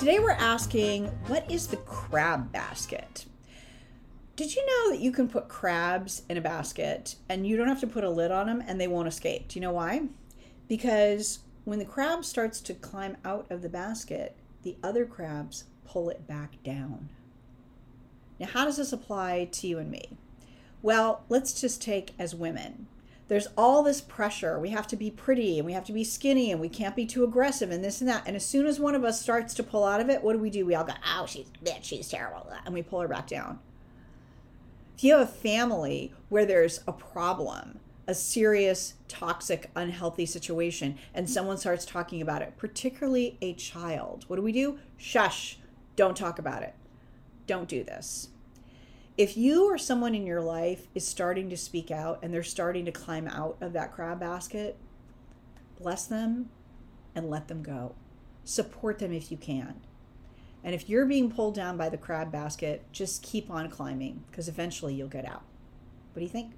Today we're asking what is the crab basket? Did you know that you can put crabs in a basket and you don't have to put a lid on them and they won't escape? Do you know why? Because when the crab starts to climb out of the basket, the other crabs pull it back down. Now, how does this apply to you and me? Well, let's just take as women there's all this pressure. We have to be pretty and we have to be skinny and we can't be too aggressive and this and that. And as soon as one of us starts to pull out of it, what do we do? We all go, oh, she's bitch, she's terrible. And we pull her back down. If you have a family where there's a problem, a serious, toxic, unhealthy situation, and someone starts talking about it, particularly a child, what do we do? Shush, don't talk about it. Don't do this if you or someone in your life is starting to speak out and they're starting to climb out of that crab basket, bless them and let them go. Support them if you can. And if you're being pulled down by the crab basket, just keep on climbing because eventually you'll get out. What do you think?